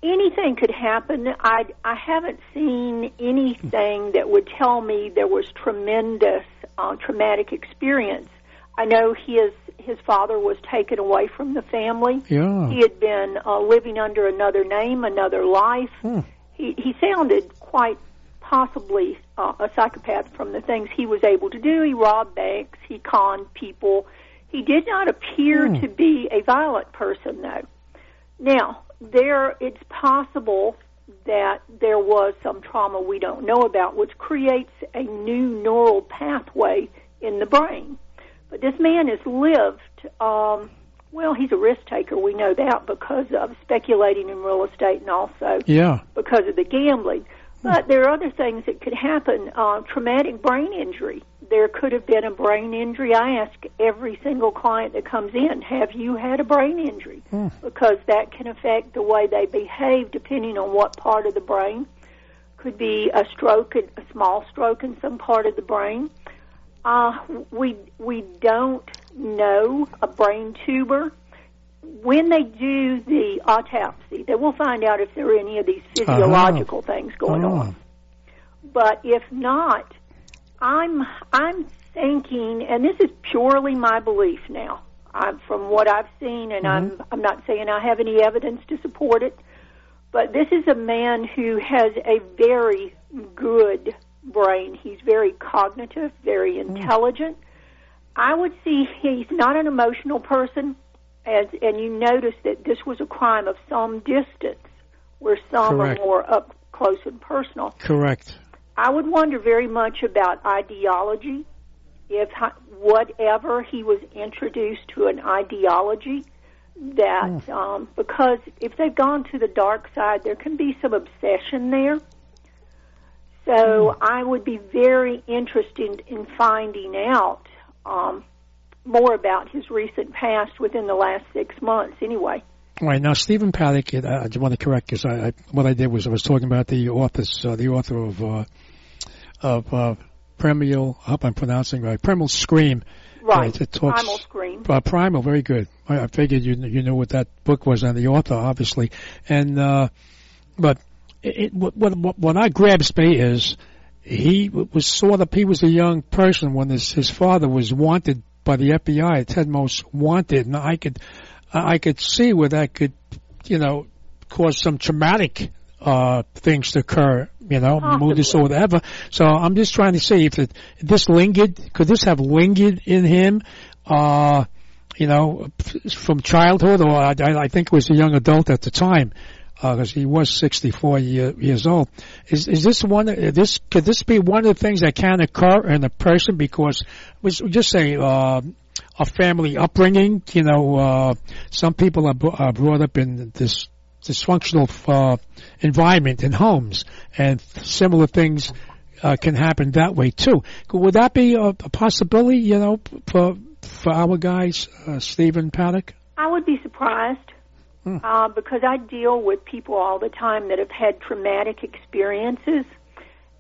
anything could happen. I I haven't seen anything that would tell me there was tremendous uh, traumatic experience. I know his his father was taken away from the family. Yeah. He had been uh, living under another name, another life. Hmm. He he sounded quite possibly uh, a psychopath from the things he was able to do. He robbed banks, he conned people. He did not appear mm. to be a violent person, though. Now, there, it's possible that there was some trauma we don't know about, which creates a new neural pathway in the brain. But this man has lived, um, well, he's a risk taker. We know that because of speculating in real estate and also yeah. because of the gambling. But there are other things that could happen. Uh, traumatic brain injury. There could have been a brain injury. I ask every single client that comes in, have you had a brain injury? Hmm. Because that can affect the way they behave depending on what part of the brain. Could be a stroke, a small stroke in some part of the brain. Uh, we we don't know a brain tumor when they do the autopsy, they will find out if there are any of these uh-huh. physiological uh-huh. things going uh-huh. on. But if not, I'm I'm thinking, and this is purely my belief now. I'm from what I've seen, and mm-hmm. I'm I'm not saying I have any evidence to support it, but this is a man who has a very good brain. He's very cognitive, very mm. intelligent. Mm. I would see he's not an emotional person as and you notice that this was a crime of some distance, where some Correct. are more up close and personal. Correct. I would wonder very much about ideology. If whatever he was introduced to an ideology that mm. um, because if they've gone to the dark side, there can be some obsession there. So mm. I would be very interested in finding out um, more about his recent past within the last six months, anyway. All right now, Stephen Paddock. I, I just want to correct because I, I, what I did was I was talking about the authors, uh, the author of uh, of uh, Primal. I hope I'm pronouncing right. Primal Scream. Right. Uh, it talks, Primal Scream. Uh, Primal, very good. I, I figured you you knew what that book was and the author, obviously. And uh, but it, it, what, what what I grabs me is he was sort of he was a young person when his his father was wanted by the FBI. Ten Most wanted, and I could I could see where that could you know cause some traumatic uh things to occur, you know, mood disorder, whatever. So I'm just trying to see if it, this lingered, could this have lingered in him, uh, you know, from childhood, or I, I think it was a young adult at the time, because uh, he was 64 year, years old. Is is this one? This could this be one of the things that can occur in a person because we just say. Uh, a family upbringing, you know, uh, some people are, are brought up in this dysfunctional uh, environment in homes, and similar things uh, can happen that way too. Would that be a, a possibility? You know, for for our guys, uh, Stephen Paddock. I would be surprised hmm. uh, because I deal with people all the time that have had traumatic experiences,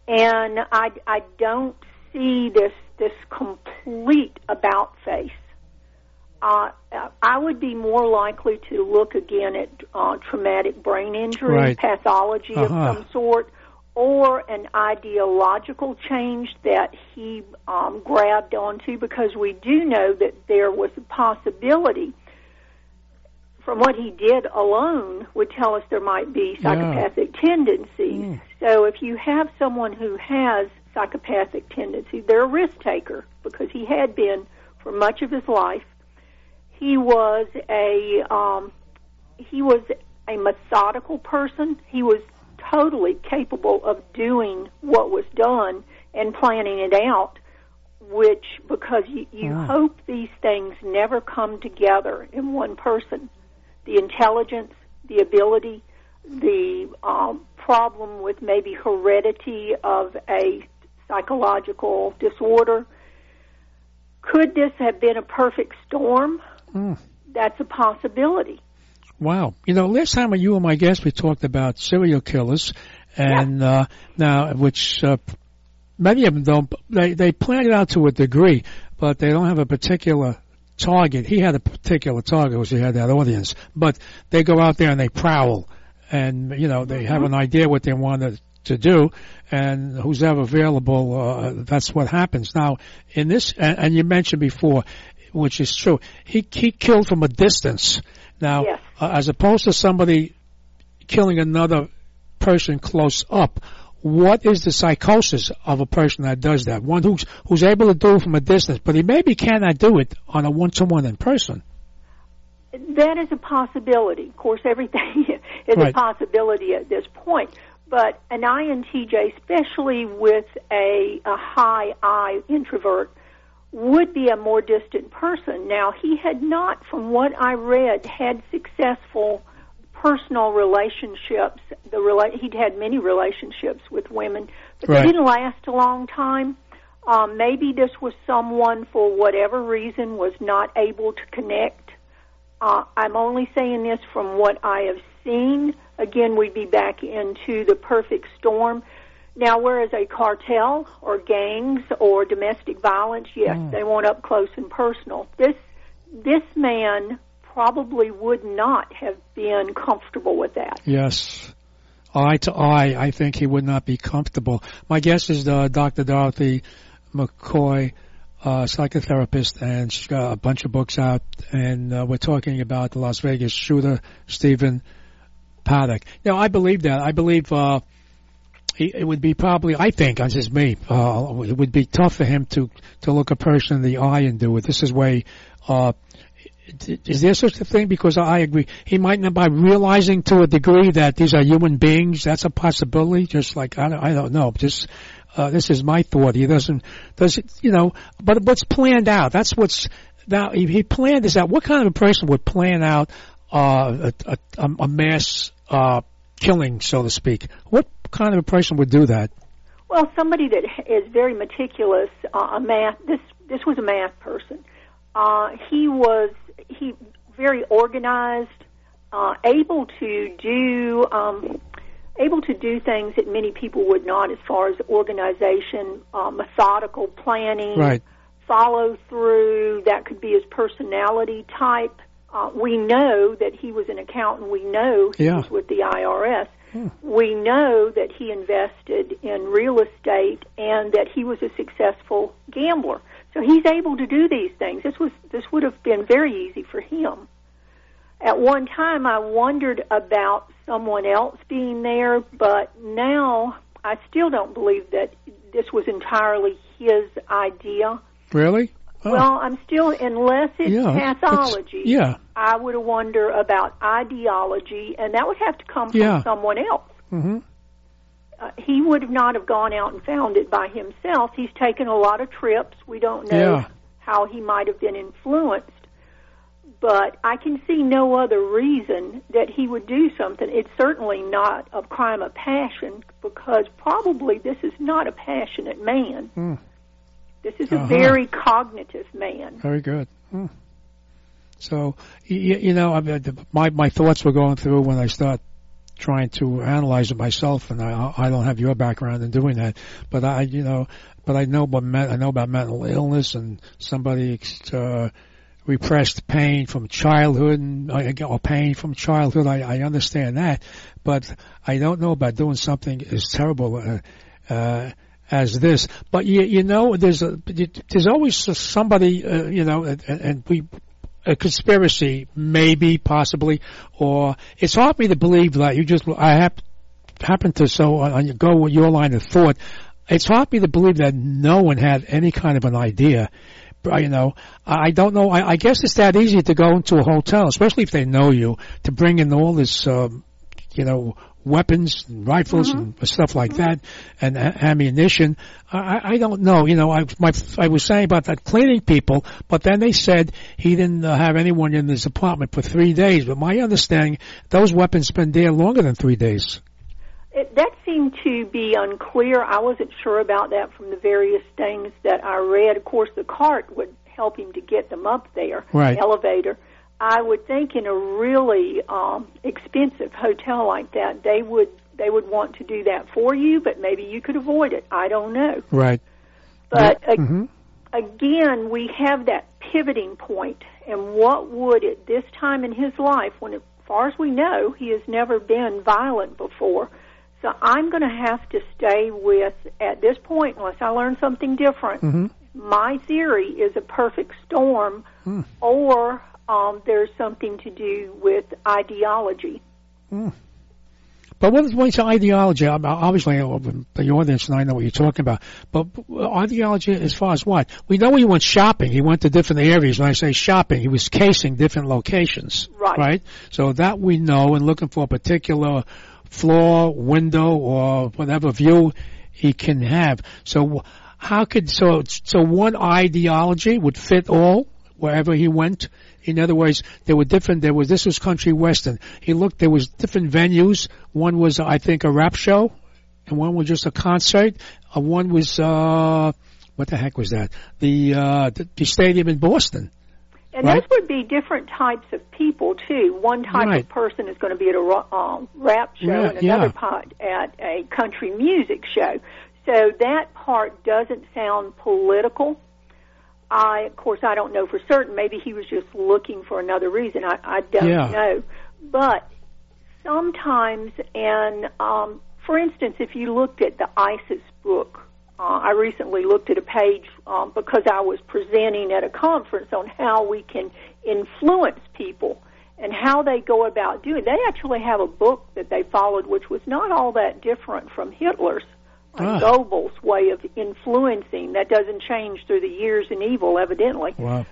and I I don't see this this complete about face uh, I would be more likely to look again at uh, traumatic brain injury, right. pathology uh-huh. of some sort, or an ideological change that he um, grabbed onto, because we do know that there was a possibility. From what he did alone, would tell us there might be psychopathic yeah. tendencies. Mm. So if you have someone who has psychopathic tendencies, they're a risk taker because he had been for much of his life he was a um, he was a methodical person. He was totally capable of doing what was done and planning it out. Which, because you, you yeah. hope these things never come together in one person, the intelligence, the ability, the um, problem with maybe heredity of a psychological disorder. Could this have been a perfect storm? Mm. That's a possibility. Wow. You know, last time you and my guest, we talked about serial killers, and yeah. uh, now, which uh, many of them don't, they, they plan it out to a degree, but they don't have a particular target. He had a particular target, because he had that audience, but they go out there and they prowl, and, you know, they mm-hmm. have an idea what they want to to do, and who's ever available, uh, that's what happens. Now, in this, and, and you mentioned before, which is true. He he killed from a distance. Now, yes. uh, as opposed to somebody killing another person close up, what is the psychosis of a person that does that? One who's who's able to do it from a distance, but he maybe cannot do it on a one-to-one in person. That is a possibility. Of course, everything is right. a possibility at this point. But an INTJ, especially with a, a high I introvert, would be a more distant person. Now, he had not, from what I read, had successful personal relationships. The rela- he'd had many relationships with women, but right. they didn't last a long time. Um, maybe this was someone, for whatever reason, was not able to connect. Uh, I'm only saying this from what I have seen. Again, we'd be back into the perfect storm. Now, whereas a cartel or gangs or domestic violence, yes, Mm. they want up close and personal. This this man probably would not have been comfortable with that. Yes. Eye to eye, I think he would not be comfortable. My guess is uh, Dr. Dorothy McCoy, uh, psychotherapist, and she's got a bunch of books out, and uh, we're talking about the Las Vegas shooter, Stephen Paddock. Now, I believe that. I believe uh, it would be probably, I think, this is me, uh, it would be tough for him to, to look a person in the eye and do it. This is way, uh, is there such a thing? Because I agree, he might not by realizing to a degree that these are human beings. That's a possibility. Just like I don't, I don't know. Just uh, this is my thought. He doesn't, does it, you know? But what's planned out? That's what's now. He planned this out. What kind of a person would plan out uh, a, a, a mass uh, killing, so to speak? What kind of a person would do that? Well, somebody that is very meticulous, uh, a math. This this was a math person. Uh, he was he very organized, uh, able to do um, able to do things that many people would not, as far as organization, uh, methodical planning, Right. follow through. That could be his personality type. Uh, we know that he was an accountant. We know he Yeah. was with the IRS. We know that he invested in real estate and that he was a successful gambler. So he's able to do these things. This was this would have been very easy for him. At one time, I wondered about someone else being there, but now I still don't believe that this was entirely his idea. Really? Oh. Well, I'm still, unless it's Yeah, pathology, yeah. I would wonder about ideology, and that would have to come from Yeah. someone else. hmm Uh, he would not have gone out and found it by himself. He's taken a lot of trips. We don't know Yeah. how he might have been influenced, but I can see no other reason that he would do something. It's certainly not a crime of passion because probably this is not a passionate man. Hmm. This is a Uh-huh. very cognitive man. Very good. Hmm. So, you, you know, I mean, my my thoughts were going through when I start trying to analyze it myself, and I I don't have your background in doing that, but I you know, but I know about I know about mental illness and somebody uh, repressed pain from childhood and uh, or pain from childhood. I I understand that, but I don't know about doing something as terrible. Uh, uh, as this, but you, you know, there's a, there's always somebody, uh, you know, and, and we, a conspiracy, maybe, possibly, or it's hard for me to believe that you just, I hap, happen to so on, on go with your line of thought. It's hard for me to believe that no one had any kind of an idea. But, You know, I I don't know. I, I guess it's that easy to go into a hotel, especially if they know you, to bring in all this, um, you know, weapons, and rifles, and stuff like that, and a- ammunition. I, I- I don't know. You know, I my I was saying about that cleaning people, but then they said he didn't uh, have anyone in his apartment for three days. But my understanding, those weapons been there longer than three days. It, that seemed to be unclear. I wasn't sure about that from the various things that I read. Of course, the cart would help him to get them up there, Right. the elevator. I would think in a really um, expensive hotel like that, they would they would want to do that for you, but maybe you could avoid it. I don't know. Right. But Yeah. Mhm. again, we have that pivoting point, and what would at this time in his life, when as far as we know, he has never been violent before. So I'm going to have to stay with at this point, unless I learn something different. Mm-hmm. My theory is a perfect storm, Hmm. or um, there's something to do with ideology. But what is what's ideology? Obviously, the audience and I know what you're talking about. But uh, ideology as far as what? We know he went shopping. He went to different areas. When I say shopping, he was casing different locations. Right. Right? So that we know and looking for a particular floor, window, or whatever view he can have. So how could, so, so one ideology would fit all wherever he went? In other words, there were different, there was, this was country western. He looked, there was different venues. One was, I think, a rap show, and one was just a concert. Uh, one was, uh, what the heck was that? The, uh, the, the stadium in Boston. And Right. those would be different types of people too. One type Right. of person is going to be at a um, rap show, Yeah, and another yeah. part at a country music show. So that part doesn't sound political. I, of course, I don't know for certain. Maybe he was just looking for another reason. I, I don't Yeah. know. But sometimes, and um, for instance, if you looked at the ISIS book, uh, I recently looked at a page um, because I was presenting at a conference on how we can influence people and how they go about doing. They actually have a book that they followed, which was not all that different from Hitler's. Ah. Uh, Goebbels' way of influencing that doesn't change through the years in evil, evidently. Wow.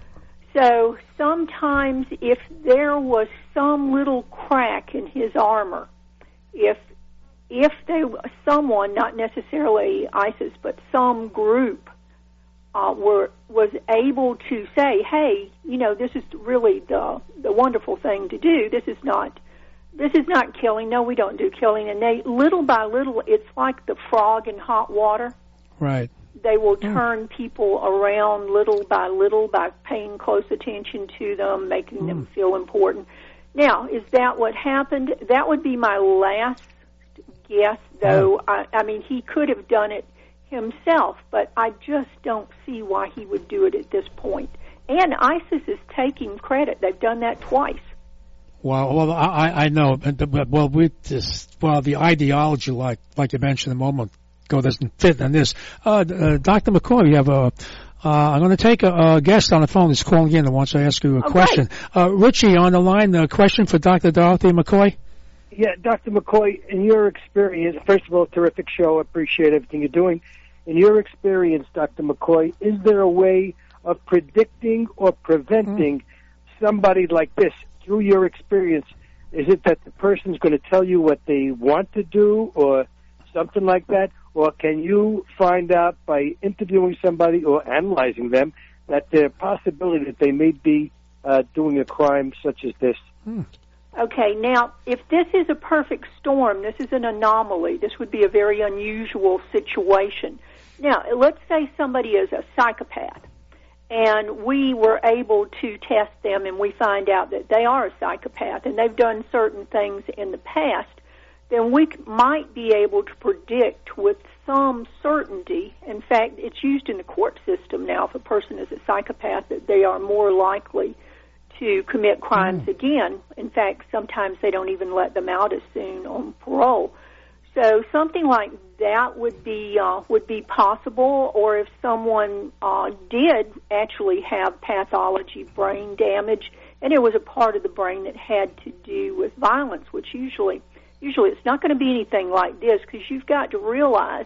So sometimes, if there was some little crack in his armor, if if they someone, not necessarily ISIS, but some group, uh, were was able to say, "Hey, you know, this is really the the wonderful thing to do. This is not." This is not killing. No, we don't do killing. And they, little by little, it's like the frog in hot water Right. they will turn people around little by little by paying close attention to them, making them hmm. feel important. Now, is that what happened? That would be my last guess, though. I, I mean, he could have done it himself, but I just don't see why he would do it at this point. And ISIS is taking credit. They've done that twice. Well, well, I, I know, but well, with this, well, the ideology, like like you mentioned a moment ago, doesn't fit in this. Uh, uh, Dr. McCoy, you have a. Uh, I'm going to take a, a guest on the phone that's calling in and wants to ask you a Okay. question. Uh, Richie on the line. A question for Dr. Dorothy McCoy. Yeah, Dr. McCoy, in your experience, first of all, terrific show. Appreciate everything you're doing. In your experience, Dr. McCoy, is there a way of predicting or preventing somebody like this through your experience? Is it that the person's going to tell you what they want to do or something like that? Or can you find out by interviewing somebody or analyzing them that there's a possibility that they may be uh, doing a crime such as this? Okay, now, if this is a perfect storm, this is an anomaly. This would be a very unusual situation. Now, let's say somebody is a psychopath, and we were able to test them and we find out that they are a psychopath and they've done certain things in the past, then we might be able to predict with some certainty. In fact, it's used in the court system now if a person is a psychopath that they are more likely to commit crimes hmm. again. In fact, sometimes they don't even let them out as soon on parole. So something like that would be uh, would be possible, or if someone uh, did actually have pathology, brain damage, and it was a part of the brain that had to do with violence, which usually usually it's not going to be anything like this because you've got to realize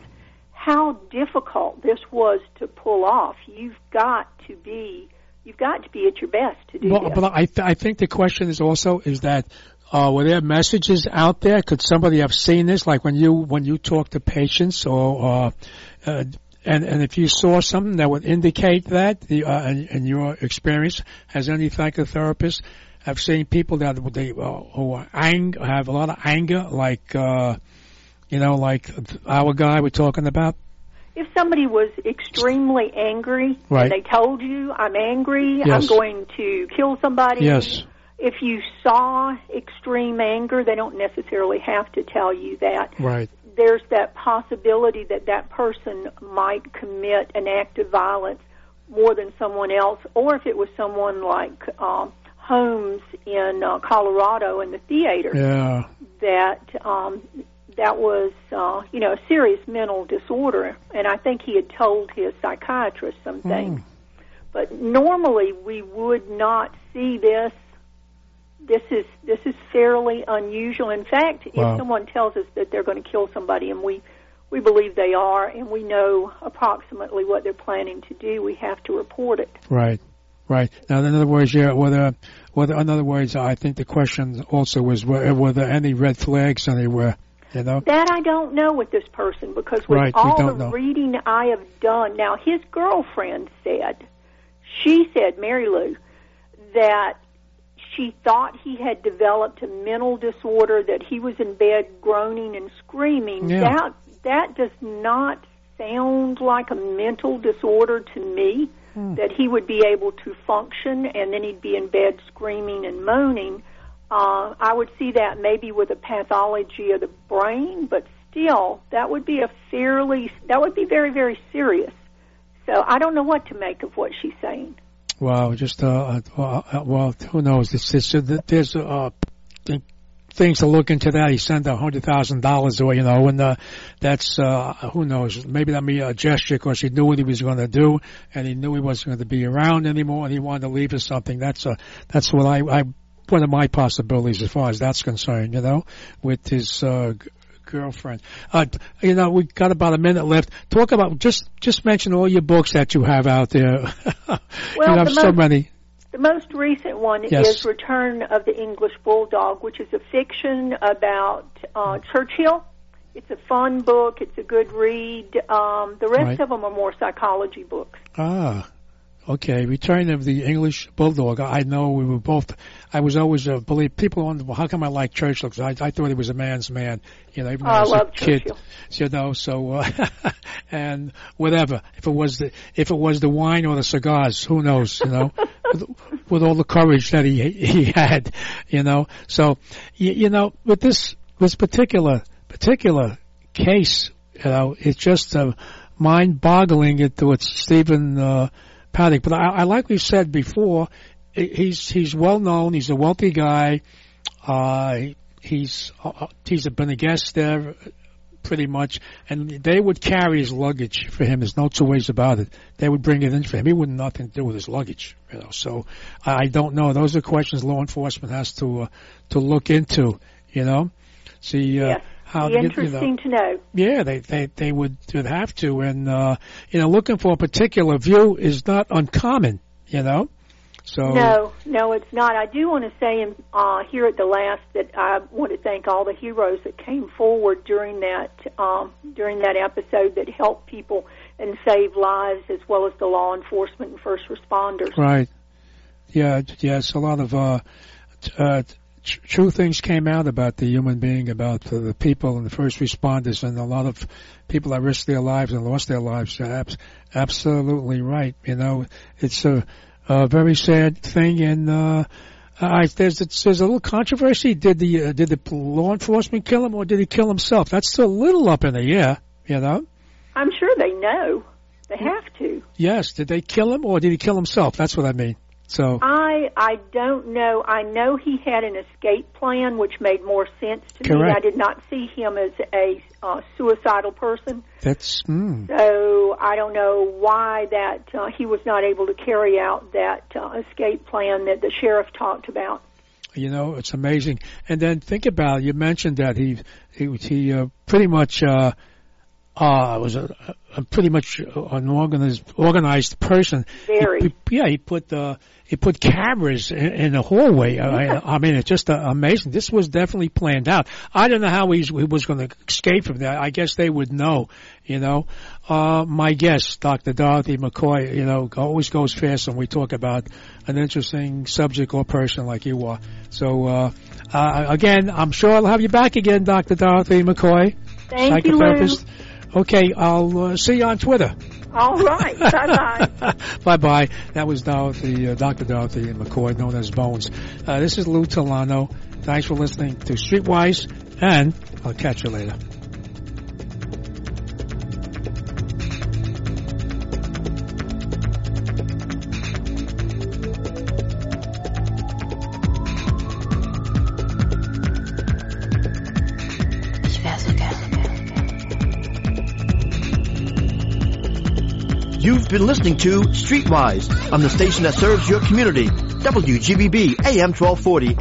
how difficult this was to pull off. You've got to be you've got to be at your best to do Well, this. but I th- I think the question is also is that uh, were there messages out there? Could somebody have seen this? Like when you when you talk to patients, or uh, uh, and and if you saw something that would indicate that, the uh, in, in your experience, has any psychotherapist have seen people that they uh, who are ang- have a lot of anger, like uh, you know, like our guy we're talking about? if somebody was extremely angry Right. and they told you I'm angry, I'm going to kill somebody. Yes. If you saw extreme anger, they don't necessarily have to tell you that. Right. There's that possibility that that person might commit an act of violence more than someone else, or if it was someone like um, Holmes in uh, Colorado in the theater Yeah. that um, that was uh, you know a serious mental disorder, and I think he had told his psychiatrist some things. But normally we would not see this. This is this is fairly unusual. In fact, Wow. if someone tells us that they're going to kill somebody, and we we believe they are, and we know approximately what they're planning to do, we have to report it. Right, right. Now, in other words, yeah, whether, whether, in other words, I think the question also was were, uh, were there any red flags anywhere? You know, That I don't know with this person because with Right, all the know. reading I have done, now his girlfriend said, she said, Mary Lou, that she thought he had developed a mental disorder, that he was in bed groaning and screaming. Yeah. That that does not sound like a mental disorder to me. That he would be able to function and then he'd be in bed screaming and moaning. Uh, I would see that maybe with a pathology of the brain, but still, that would be a fairly, that would be very, very serious. So I don't know what to make of what she's saying. Wow, just uh, uh, uh, well, who knows? It's, it's, uh, there's uh, things to look into that. He sent a hundred thousand dollars away, you know, and uh, that's uh, who knows? Maybe that be a gesture because he knew what he was going to do, and he knew he wasn't going to be around anymore, and he wanted to leave us something. That's uh, that's what I, I one of my possibilities as far as that's concerned, you know, with his uh, girlfriend. Uh, you know, we've got about a minute left. Talk about just just mention all your books that you have out there. Well, you have the so most- many. The most recent one Yes. is Return of the English Bulldog, which is a fiction about uh, Churchill. It's a fun book. It's a good read. Um, the rest Right. of them are more psychology books. Ah, okay. Return of the English Bulldog. I know we were both. I was always uh, believe people wonder well, how come I like Churchill? 'Cause I, I thought he was a man's man. You know, even when Oh, I I was love a kid. Churchill. You know, so uh, and whatever. If it was the if it was the wine or the cigars, who knows? You know. with, with all the courage that he he had, you know. So, you, you know, with this this particular particular case, you know, it's just uh, mind-boggling it with Stephen uh, Paddock. But I, I like we said before, he's he's well known. He's a wealthy guy. Uh, he's uh, he's been a guest there pretty much, and they would carry his luggage for him. There's no two ways about it. They would bring it in for him. He wouldn't nothing to do with his luggage, you know. So I don't know. Those are questions law enforcement has to uh, to look into, you know. See uh, yes. How to get, interesting you know, to know. yeah, they they they would would have to, and uh, you know, looking for a particular view is not uncommon, you know. So No, no, it's not. I do want to say in, uh, here at the last that I want to thank all the heroes that came forward during that um, during that episode that helped people and saved lives, as well as the law enforcement and first responders. Right. Yeah, yes, a lot of uh, t- uh, tr- true things came out about the human being, about the, the people and the first responders, and a lot of people that risked their lives and lost their lives. Abs- absolutely right. You know, it's a, a very sad thing, and uh, I, there's there's a little controversy. Did the uh, did the law enforcement kill him, or did he kill himself? That's still a little up in the air. You know. I'm sure they know. They have to. Yes. Did they kill him, or did he kill himself? That's what I mean. So. I I don't know. I know he had an escape plan, which made more sense to me. I did not see him as a uh, suicidal person, That's mm, so I don't know why that uh, he was not able to carry out that uh, escape plan that the sheriff talked about. you know it's amazing. And then think about it, you mentioned that he he he uh, pretty much uh uh I was a, a pretty much an organized organized person. Very. He, he- yeah, he put uh he put cameras in, in the hallway. I, I mean, it's just uh, amazing. This was definitely planned out. I don't know how he's, he was going to escape from that. I guess they would know, you know. Uh, my guest, Dr. Dorothy McCoy, you know, always goes fast when we talk about an interesting subject or person like you are. So, uh, uh, again, I'm sure I'll have you back again, Dr. Dorothy McCoy. Thank you, Lou. Okay, I'll uh, see you on Twitter. All right. bye bye. bye bye. That was Dorothy, uh, Dr. Dorothy McCoy, known as Bones. Uh, this is Lou Telano. Thanks for listening to Streetwise, and I'll catch you later. You've been listening to Streetwise on the station that serves your community. WGBB AM 1240